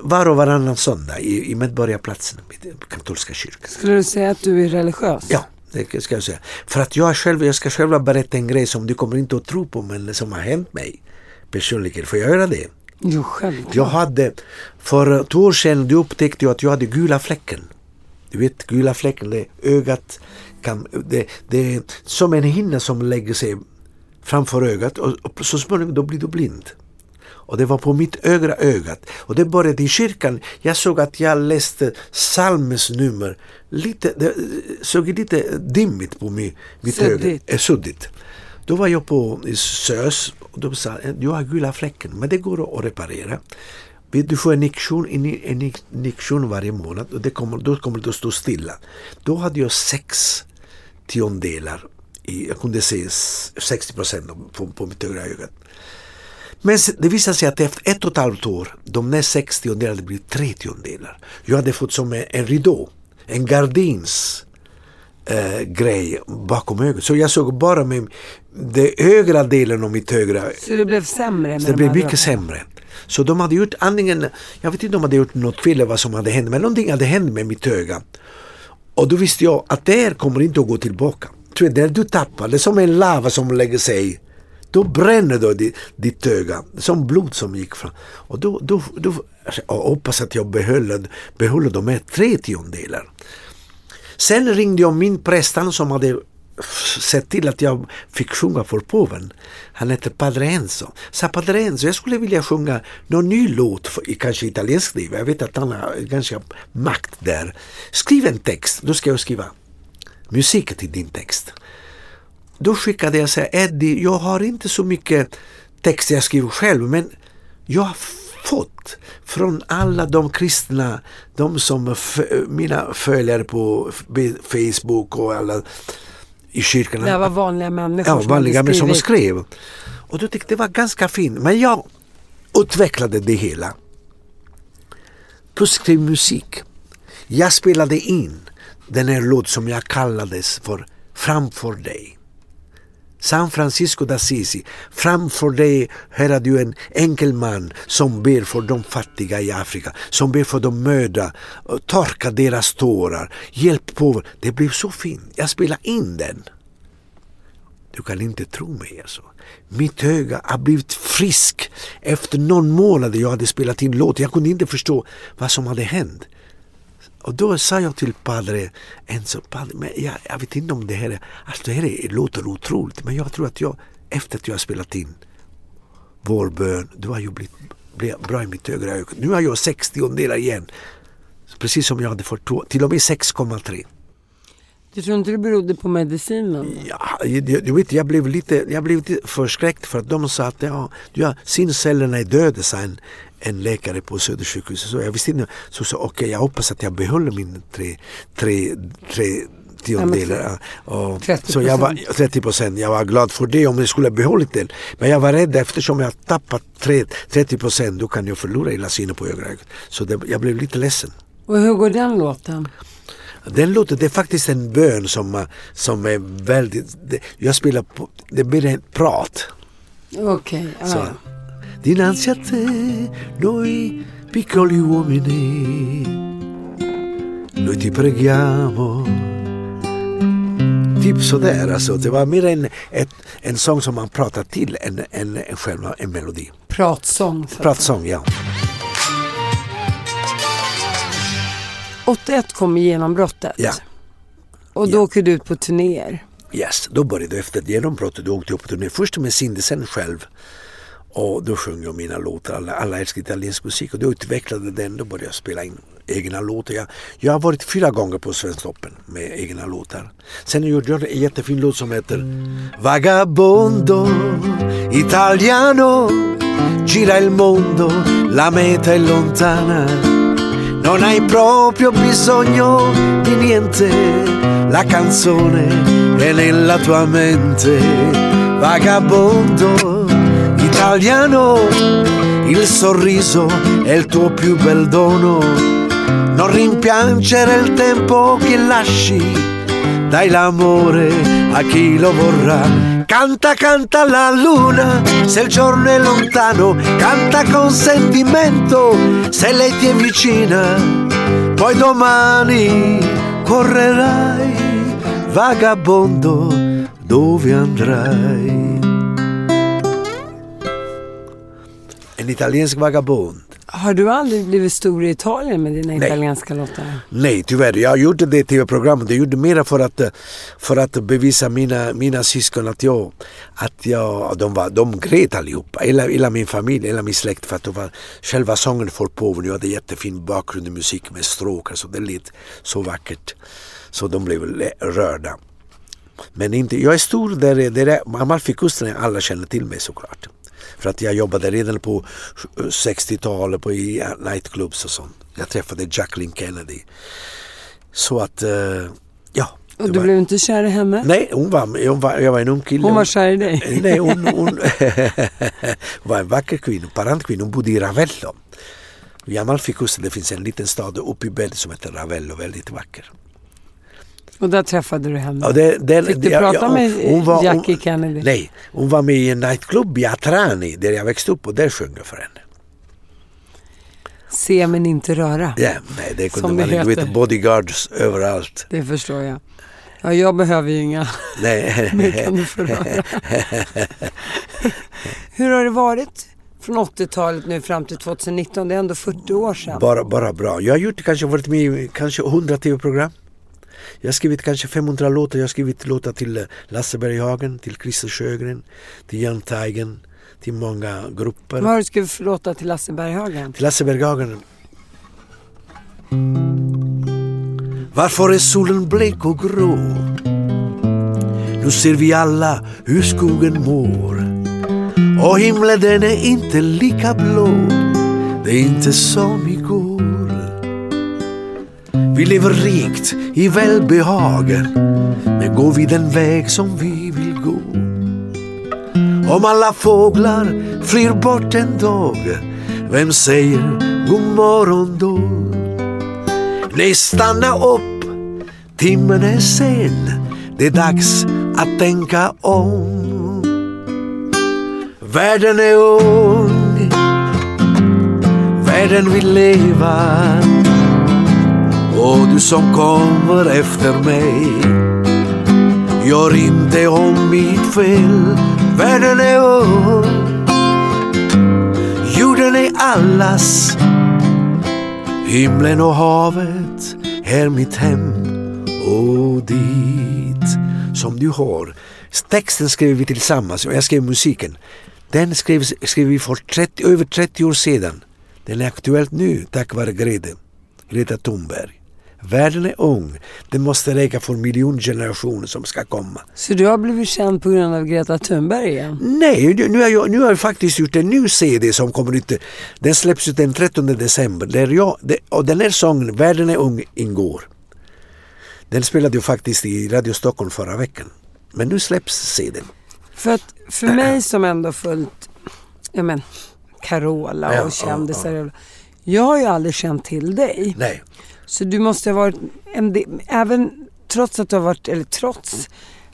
var och varannan söndag i, i Medborgarplatsen, i katolska kyrkan. Skulle du säga att du är religiös? Ja, det ska jag säga. För att jag själv, jag ska själv berätta en grej som du kommer inte att tro på men som har hänt mig personligen. Får jag göra det? Jo, självklart. Jag hade, för två år sedan då upptäckte jag att jag hade gula fläcken. Du vet gula fläcken, det ögat kan, det, det är som en hinna som lägger sig framför ögat och, och så småningom då blir du blind. Och det var på mitt ögra ögat. Och det började i kyrkan. Jag såg att jag läste psalmens nummer. Lite, det såg lite dimmigt på mig, mitt suddigt. öga. Eh, suddigt. Då var jag på SÖS och de sa du har gula fläcken men det går att reparera. Du får en injektion, en injektion varje månad och det kommer, då kommer det att stå stilla. Då hade jag sex tiondelar. I, jag kunde se 60 procent på, på mitt högra öga. Men det visade sig att efter ett och ett halvt år, de näst sex tiondelarna blev tre tiondelar. Jag hade fått som en ridå, en gardins äh, grej bakom ögat. Så jag såg bara med den högra delen av mitt högra Så det blev sämre? Så det blev mycket sämre. Så de hade gjort antingen, jag vet inte om de hade gjort något fel eller vad som hade hänt, men någonting hade hänt med mitt öga. Och då visste jag att det här kommer inte att gå tillbaka. När du tappar, det är som en lava som lägger sig då bränner då ditt, ditt öga, som blod som gick fram. Och då, då, då alltså, jag hoppas att jag behöll, behöll de här tre tiondelar. Sen ringde jag min präst, som hade sett till att jag fick sjunga för påven. Han heter Padre Enzo. Sa Padre Enzo, jag skulle vilja sjunga någon ny låt, för, kanske italiensk liv. Jag vet att han har ganska makt där. Skriv en text, då ska jag skriva musik till din text. Då skickade jag säga Eddie, jag har inte så mycket text jag skriver själv men jag har fått från alla de kristna, de som mina följare på Facebook och alla i kyrkan. Det var vanliga människor ja, vanliga människor som skrev. Och då tyckte det var ganska fint. Men jag utvecklade det hela. Plus skrev musik. Jag spelade in den här låt som jag kallades för Framför dig San Francisco d'Assisi, framför dig här du en enkel man som ber för de fattiga i Afrika, som ber för de mödra, torka deras tårar, hjälp på. Det blev så fint. Jag spelade in den. Du kan inte tro mig alltså. Mitt öga har blivit frisk efter någon månad jag hade spelat in låt. Jag kunde inte förstå vad som hade hänt. Och då sa jag till Padre Enzo, padre, men jag, jag vet inte om det här är, alltså det här är, låter otroligt men jag tror att jag, efter att jag har spelat in vår bön, då har jag blivit, bra i mitt högra öga. Nu har jag 60 delar igen. Precis som jag hade fått till och med 6,3. Du tror inte det berodde på medicinen? Ja, du vet, jag blev lite, jag blev lite förskräckt för att de sa att ja, ja, sincellerna är döda, sa en, en läkare på Södersjukhuset. Så jag visste inte, så sa okej okay, jag hoppas att jag behåller min tre, tre, tre tiondelar. Ja, 30 så jag var 30 procent. Jag var glad för det om jag skulle behållit den. Men jag var rädd eftersom jag tappat 30 procent då kan jag förlora hela synen på högra ögat. Så det, jag blev lite ledsen. Och hur går den låten? Den låten, det är faktiskt en bön som, som är väldigt, det, jag spelar på, det blir en prat. Okej. Okay. Dinanzi a te, noi piccoli uomini, noi ti preghiamo. Typ sådär alltså. Det var mer en, ett, en sång som man pratar till än en, en, själva en melodi. Pratsång. Pratsång, ja. 81 kom genombrottet. Ja. Och då ja. åkte du ut på turnéer. Yes, då började jag efter genombrottet. Då åkte jag på turné. Först med Cindy, sen själv. Och då sjöng jag mina låtar. Alla, alla älskar italiensk musik och då utvecklade den. Då började jag spela in egna låtar. Jag, jag har varit fyra gånger på Svensktoppen med egna låtar. Sen gjorde jag en jättefin låt som heter Vagabondo Italiano Gira il mondo, la meta è lontana Non hai proprio bisogno di niente La canzone è nella tua mente Vagabondo italiano, il sorriso è il tuo più bel dono. Non rimpiangere il tempo che lasci, dai l'amore a chi lo vorrà. Canta, canta la luna, se il giorno è lontano, canta con sentimento, se lei ti è vicina, poi domani correrai, vagabondo, dove andrai? En italiensk vagabond. Har du aldrig blivit stor i Italien med dina Nej. italienska låtar? Nej, tyvärr. Jag gjorde det tv-programmet. Jag gjorde mer för att, för att bevisa mina, mina syskon att jag, att jag, de, var, de grät allihopa. Hela, hela min familj, hela min släkt. För att var, själva sången för påven. Jag hade jättefin bakgrund i musik med stråkar så det lät så vackert. Så de blev rörda. Men inte, jag är stor där, där Amalfikusten, alla känner till mig såklart. För att jag jobbade redan på 60-talet på nightclubs och sånt. Jag träffade Jacqueline Kennedy. Så att, uh, ja. Och du var... blev inte kär i henne? Nej, hon var, hon var, jag var en ung kille. Hon var kär i dig? Eh, nej, hon, hon (laughs) var en vacker kvinna, parantkvinna. Hon bodde i Ravello. I Amalfikusten det finns en liten stad uppe i berget som heter Ravello, väldigt vacker. Och där träffade du henne? Ja, det, det, Fick du prata ja, med hon var, Jackie Kennedy? Nej, hon var med i en nightclub i Atrani där jag växte upp och där sjöng jag för henne. Se men inte röra. Ja, nej det kunde man inte. vet bodyguards överallt. Det förstår jag. Ja, jag behöver ju inga. Nej. (laughs) det kan du få röra. (laughs) Hur har det varit från 80-talet nu fram till 2019? Det är ändå 40 år sedan. Bara, bara bra. Jag har gjort kanske varit med i kanske 100 tv-program. Jag har skrivit kanske 500 låtar. Jag har skrivit låtar till eh, Lasse Berghagen, till Christer Sjögren, till Jan Teigen, till många grupper. Vad har du skrivit för låtar till Lasse Berghagen? Till Lasse Berghagen. Varför är solen blek och grå? Nu ser vi alla hur skogen mår. Och himlen den är inte lika blå. Det är inte som igår. Vi lever rikt i välbehag, men går vi den väg som vi vill gå? Om alla fåglar flyr bort en dag vem säger god morgon då? Nej, stanna upp, timmen är sen. Det är dags att tänka om. Världen är ung, världen vill leva. Och du som kommer efter mig, gör inte om mitt fel. Världen är ung, jorden är allas. Himlen och havet är mitt hem och dit som du har. Texten skrev vi tillsammans och jag skrev musiken. Den skrev, skrev vi för 30, över 30 år sedan. Den är aktuell nu tack vare Greta, Greta Thunberg. Världen är ung. Den måste räcka för miljongenerationer som ska komma. Så du har blivit känd på grund av Greta Thunberg igen? Nej, nu har, jag, nu har jag faktiskt gjort en ny CD som kommer ut. Den släpps ut den 13 december. Där jag, och den här sången, Världen är ung, ingår. Den spelade jag faktiskt i Radio Stockholm förra veckan. Men nu släpps CDn. För att för mig som ändå följt ja men, Carola och kändisar. Ja, ja. Jag har ju aldrig känt till dig. Nej. Så du måste ha varit en även trots att du har varit, eller trots,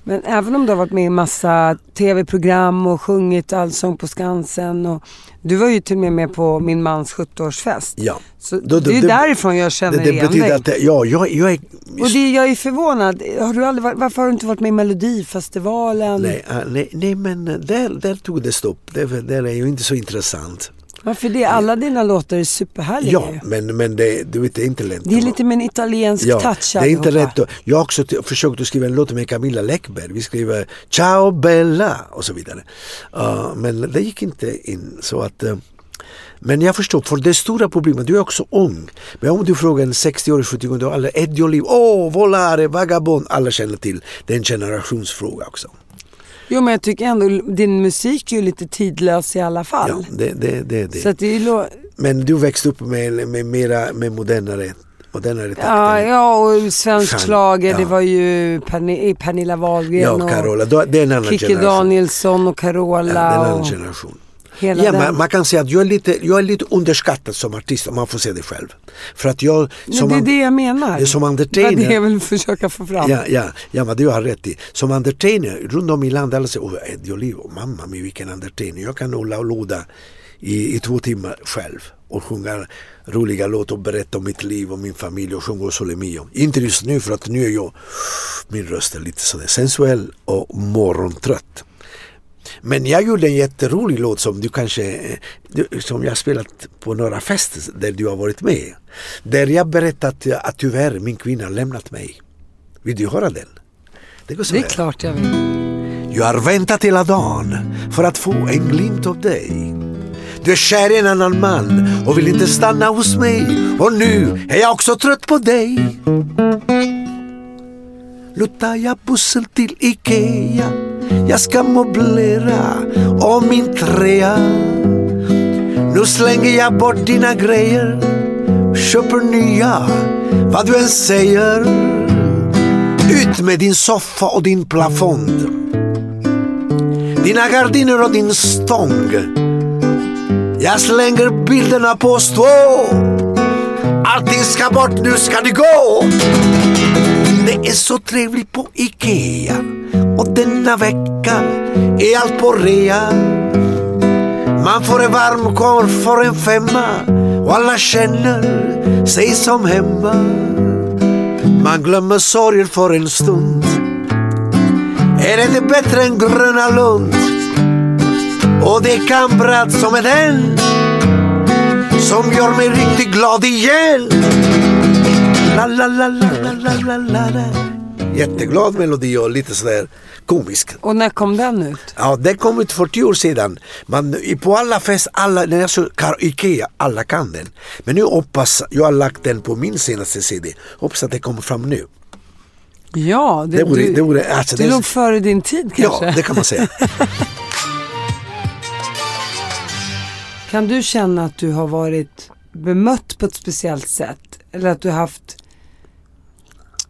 men även om du har varit med i massa tv-program och sjungit Allsång på Skansen och du var ju till och med med på min mans 70-årsfest. Ja. Så det är det, därifrån jag känner det, det igen dig. Att, ja, jag, jag är... Och det, jag är förvånad. Har du aldrig, varför har du inte varit med i Melodifestivalen? Nej, nej, nej men där, där tog det stopp. Det, där är ju inte så intressant. Varför det? Alla dina låtar är superhärliga Ja, men, men det, du vet, det är inte lätt. Det är lite med en italiensk ja, touch. Det är inte lätt. Jag har också försökt att skriva en låt med Camilla Läckberg. Vi skriver Ciao Bella och så vidare. Uh, men det gick inte in. så att... Uh, men jag förstår, för det stora problemet, du är också ung. Men om du frågar en 60-årig, 70-åring, alla Eddie Oliv, åh, oh, volare, vagabond, alla känner till. Det är en generationsfråga också. Jo men jag tycker ändå din musik är ju lite tidlös i alla fall. Ja, det, det, det, det. Så det är men du växte upp med, med mera med modernare modernare takter. Ja, ja och svensk schlager, ja. det var ju Perni Pernilla Wahlgren ja, och Carola. det är en annan Kikki Danielsson och Carola. Ja, det är en annan generation. Hela ja, man, man, kan säga att jag är, lite, jag är lite underskattad som artist om man får se det själv. För att jag, som det är det jag menar. Som entertainer. Det är det jag vill försöka få fram. Ja, ja, ja men du har rätt i. Som entertainer runt om i landet, alla säger oh, Eddie Olivo, mamma min vilken entertainer. Jag kan hålla och låda i, i två timmar själv och sjunga roliga låtar och berätta om mitt liv och min familj och sjunga Sole Mio. Inte just nu för att nu är jag, min röst är lite sådär sensuell och morgontrött. Men jag gjorde en jätterolig låt som du kanske, som jag spelat på några fester där du har varit med. Där jag berättat att tyvärr min kvinna lämnat mig. Vill du höra den? Det, går så det är här. klart jag vill. Jag har väntat hela dagen för att få en glimt av dig. Du är kär i en annan man och vill inte stanna hos mig. Och nu är jag också trött på dig. Luttar jag pussel till Ikea jag ska möblera om min trea. Nu slänger jag bort dina grejer, köper nya, vad du än säger. Ut med din soffa och din plafond. Dina gardiner och din stång. Jag slänger bilderna på stå. Allting ska bort, nu ska det gå. Det är så trevligt på Ikea och denna vecka är allt på rea. Man får en varm korv för en femma och alla känner sig som hemma. Man glömmer sorgen för en stund. Är det inte bättre än Gröna Lund? Och det är kamrat som en hen som gör mig riktigt glad igen. La la la la la la la la. Jätteglad melodi och lite sådär komisk. Och när kom den ut? Ja, den kom ut för 40 år sedan. Man, på alla fest, alla, när jag såg Ikea, alla kan den. Men nu hoppas, jag har lagt den på min senaste CD, hoppas att det kommer fram nu. Ja, det, det, vore, du, det, vore, alltså, du det, låg före din tid kanske? Ja, det kan man säga. kan du känna att du har varit bemött på ett speciellt sätt? Eller att du har haft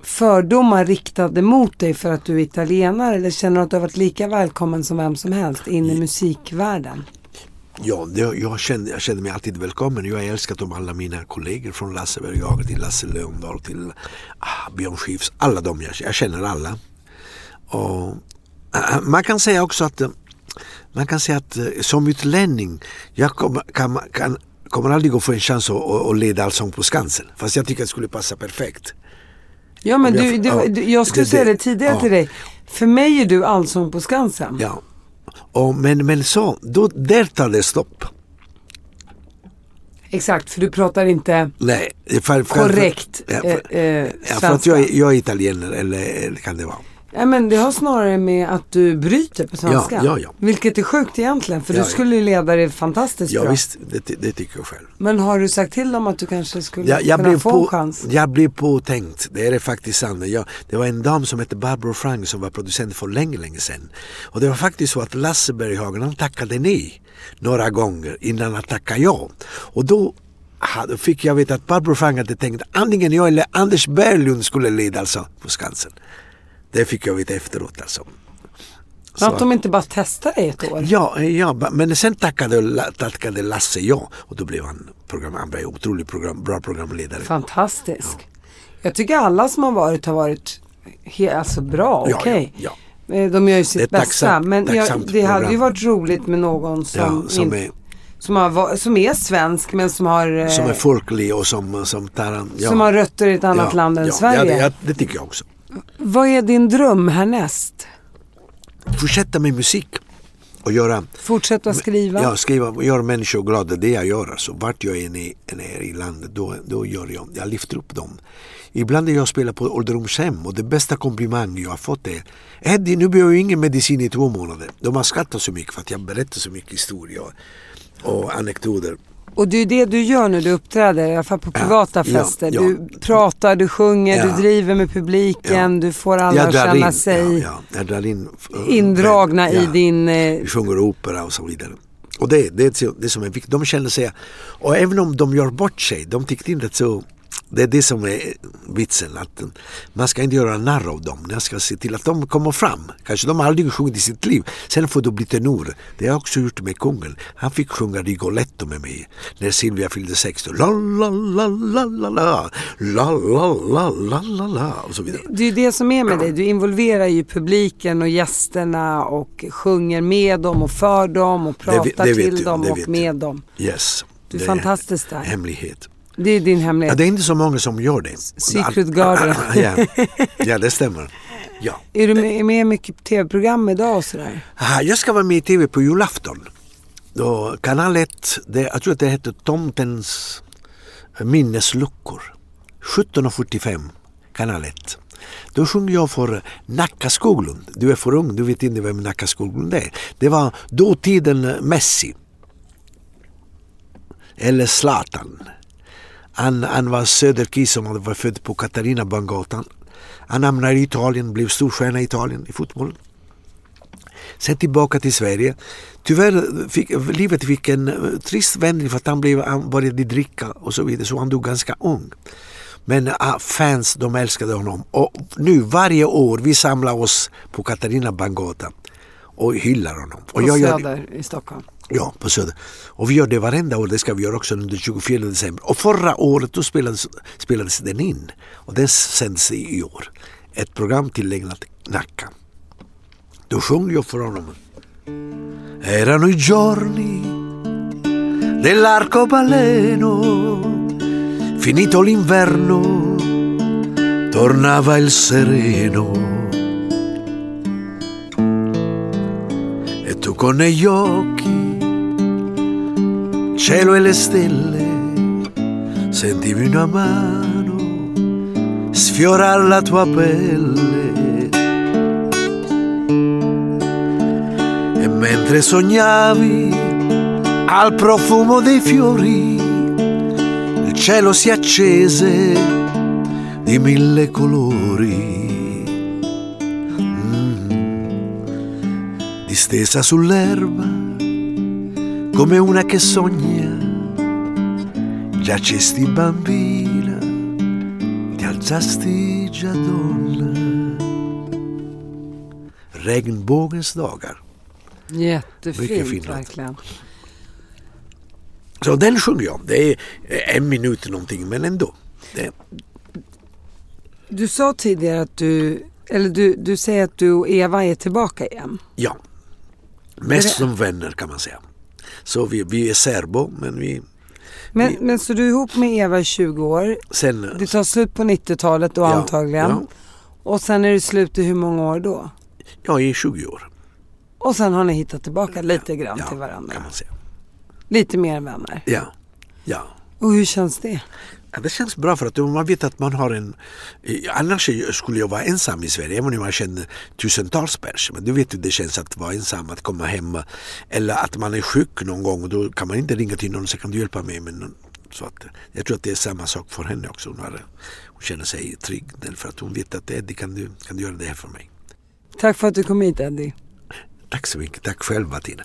fördomar riktade mot dig för att du är italienare? Eller känner du att du har varit lika välkommen som vem som helst in i musikvärlden? Ja, det, jag, känner, jag känner mig alltid välkommen. Jag har älskat om alla mina kollegor från Lasseberg till Lasse Lönndahl till ah, Björn Skifs. Alla de jag, jag känner alla. Och, äh, man kan säga också att äh, man kan säga att eh, som utlänning, jag kom, kan, kan, kommer aldrig att få en chans att, att, att leda Allsång på Skansen. Fast jag tycker att det skulle passa perfekt. Ja men du, jag- du, du, jag skulle det- säga det- tidigare ja. till dig. För mig är du Allsång på Skansen. Ja. Och, men, men så, då, där tar det stopp. Exakt, för du pratar inte Nej, för, för, korrekt ja, eh, för, eh, ja, för att svenska. jag, jag är italienare, eller kan det vara. Ja, men det har snarare med att du bryter på svenska. Ja, ja, ja. Vilket är sjukt egentligen, för Ja, du ja. skulle ju leda det fantastiskt Ja bra. visst, det, det tycker jag själv. Men har du sagt till dem att du kanske skulle Jag, jag, kunna få en på, chans? jag blev påtänkt, det är det faktiskt sant. Jag, det var en dam som hette Barbro Frank som var producent för länge, länge sedan. Och det var faktiskt så att Lasse Berghagen han tackade nej några gånger innan han tackade ja. Och då hade, fick jag veta att Barbro Frank hade tänkt antingen jag eller Anders Berglund skulle leda alltså på Skansen. Det fick jag veta efteråt alltså. Så att de inte bara testar dig ett år? Ja, ja, ba- men sen tackade, tackade Lasse ja och då blev han, program, han blev otroligt program, bra programledare. Fantastisk. Jag tycker alla som har varit har varit he- alltså bra, Ja, okej. ja, Eh, De gör ju sitt bästa. tacksamt- men jag, det hade ju program. varit roligt med någon som, Ja, som, är, som, har, som är svensk men som har, eh, som är folklig och som, som tar ja. som har rötter i ett annat ja, land än ja, Sverige. Ja, det, ja, det tycker jag också. Vad är din dröm härnäst? Fortsätta med musik och göra Fortsätta skriva? Ja, skriva och göra människor glada, det jag gör. Alltså, vart jag än är, än är i landet, då, då gör jag, jag lyfter upp dem. Ibland när jag spelar på ålderdomshem och det bästa komplimang jag har fått är Eddie, nu behöver jag ingen medicin i två månader. De har skrattat så mycket för att jag berättar så mycket historia och, och anekdoter. Och det är det du gör när du uppträder, i alla fall på privata ja, fester. ja. Du pratar, du sjunger, du driver med publiken, du får alla att känna in, sig in eh, indragna i din... Eh, Vi sjunger opera och så vidare. Och det, det är det, som är viktigt. De känner sig, och även om de gör bort sig, de tyckte inte att så det är det som är vitsen, att man ska inte göra narr av dem. Man ska se till att de kommer fram. Kanske de aldrig sjungit i sitt liv. Sen får de bli tenor. Det har jag också gjort med kungen. Han fick sjunga Rigoletto med mig när Silvia fyllde 60. La la la la la la la la la la la la och så vidare. det är det som är med dig, du involverar ju publiken och gästerna och sjunger med dem och för dem och Det pratar det vet till du, dem det och med du. dem. Yes. Du är Det fantastisk där. Hemlighet. Det är din Ja, hemlighet. det är inte så många som gör det. Secret Garden. (laughs) ja. ja, det stämmer. Ja. Är du med, med mycket tv-program idag och sådär? Jag ska vara med i TV på julafton. Då kanal 1, det, jag tror att det heter Tomtens minnesluckor. 17.45, kanal 1. Då sjunger jag för Nacka Skoglund. Du är för ung, du vet inte vem Nacka Skoglund är. Det var dåtiden Messi. Eller Zlatan. Han, han var söderkis som var född på Katarina-Bangatan. Han hamnade i Italien, blev storstjärna i Italien i fotboll. Sen tillbaka till Sverige. Tyvärr fick livet fick en eh, trist vändning för att han, blev, han började dricka och så vidare så han dog ganska ung. Men ah, fans de älskade honom och nu varje år vi samlar oss på Katarina Bangata och hyllar honom. Och På Söder i Stockholm. Ja, på Söder. Och vi gör det varenda år, det ska vi göra också under 24 december. Och förra året då spelades, spelades den in och den sänds i år. Ett program tillägnat Nacka. Då sjöng jag för honom. Erano i giorni dell'arcobaleno, finito l'inverno, tornava il sereno. Tu con negli occhi, cielo e le stelle, sentivi una mano sfiorare la tua pelle. E mentre sognavi al profumo dei fiori, il cielo si accese di mille colori. Distesa sull'erba come una che sogna. Giacesti bambina, ti alzasti già donna. Regnbågens dagar. Jättefint verkligen. Så den sjunger jag. Det är en minut någonting men ändå. Det, Du sa tidigare att du, eller du, du säger att du och Eva är tillbaka igen. ja. Mest som vänner kan man säga. Så vi, vi är serbo men vi... Men, men så du är ihop med Eva i 20 år. Sen, Det tar slut på 90-talet då Ja, antagligen. ja. Och sen är det slut i hur många år då? ja, i 20 år. Och sen har ni hittat tillbaka lite grann ja, till varandra. kan man säga. Lite mer än vänner. Ja, ja. Och hur känns det? Ja, det känns bra för att man vet att man har en... Annars skulle jag vara ensam i Sverige, även om man känner tusentals pers. Men du vet hur det känns att vara ensam, att komma hem. Eller att man är sjuk någon gång och då kan man inte ringa till någon och säga kan du hjälpa mig någon? Så att, jag tror att det är samma sak för henne också. Hon, har, hon känner sig trygg därför att hon vet att Eddie kan du, kan du göra det här för mig. Tack för att du kom hit Eddie. Tack så mycket. Tack själv Martina.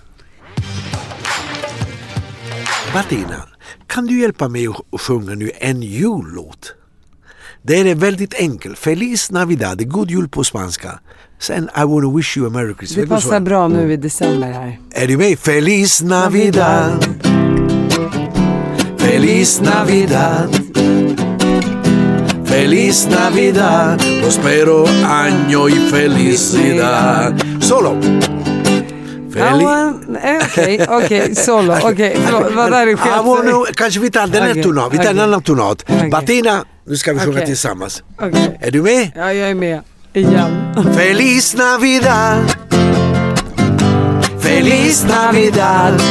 Martina, kan du hjälpa mig att sjunga nu en jullåt? Det är väldigt enkelt. Feliz Navidad, god jul på spanska. Sen I wanna wish you a merry Christmas. Det passar bra nu i december här. Är du med? Feliz Navidad. Feliz Navidad. Feliz Navidad. Prospero año y felicidad. Solo. Men, eh, Okej, okej, solo. (laughs) Okej, vad är I wanna, kanske vi tar den här Okej, tonart. Vi tar en annan tonart. Martina, nu ska vi sjunga tillsammans. Är du med? Ja, jag är med. Igen. Feliz Navidad. Feliz Navidad.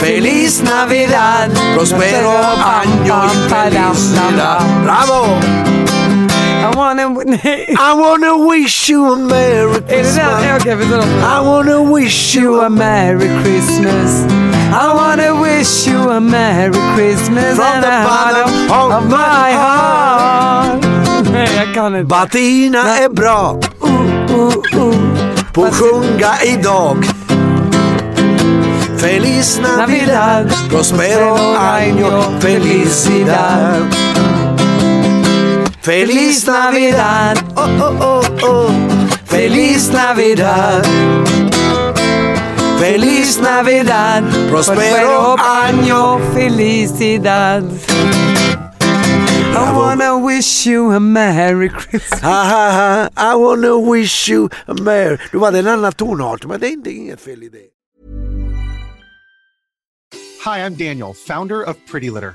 Feliz Navidad. Prospero año y felicidad. Bravo! Wanna... Nej. (laughs) I wanna wish you a merry Är det Christmas. den? Okej, förlåt. I wanna wish you a Merry Christmas. I wanna wish you a Merry Christmas From and the a bottom heart of of my heart. (laughs) Nej, jag kan inte. Batina är bra Uh, uh, uh. på att sjunga idag. Feliz Navidad, prospero año, felicidad. Feliz Navidad, oh oh oh oh. Feliz Navidad. Feliz Navidad, prospero año. felicidad. I wanna wish you a Merry Christmas. Ha, ha, ha. I wanna wish you a merry... Nu var det en annan tonart, men det är inget fel i det. Hi, I'm Daniel, founder of Pretty Litter.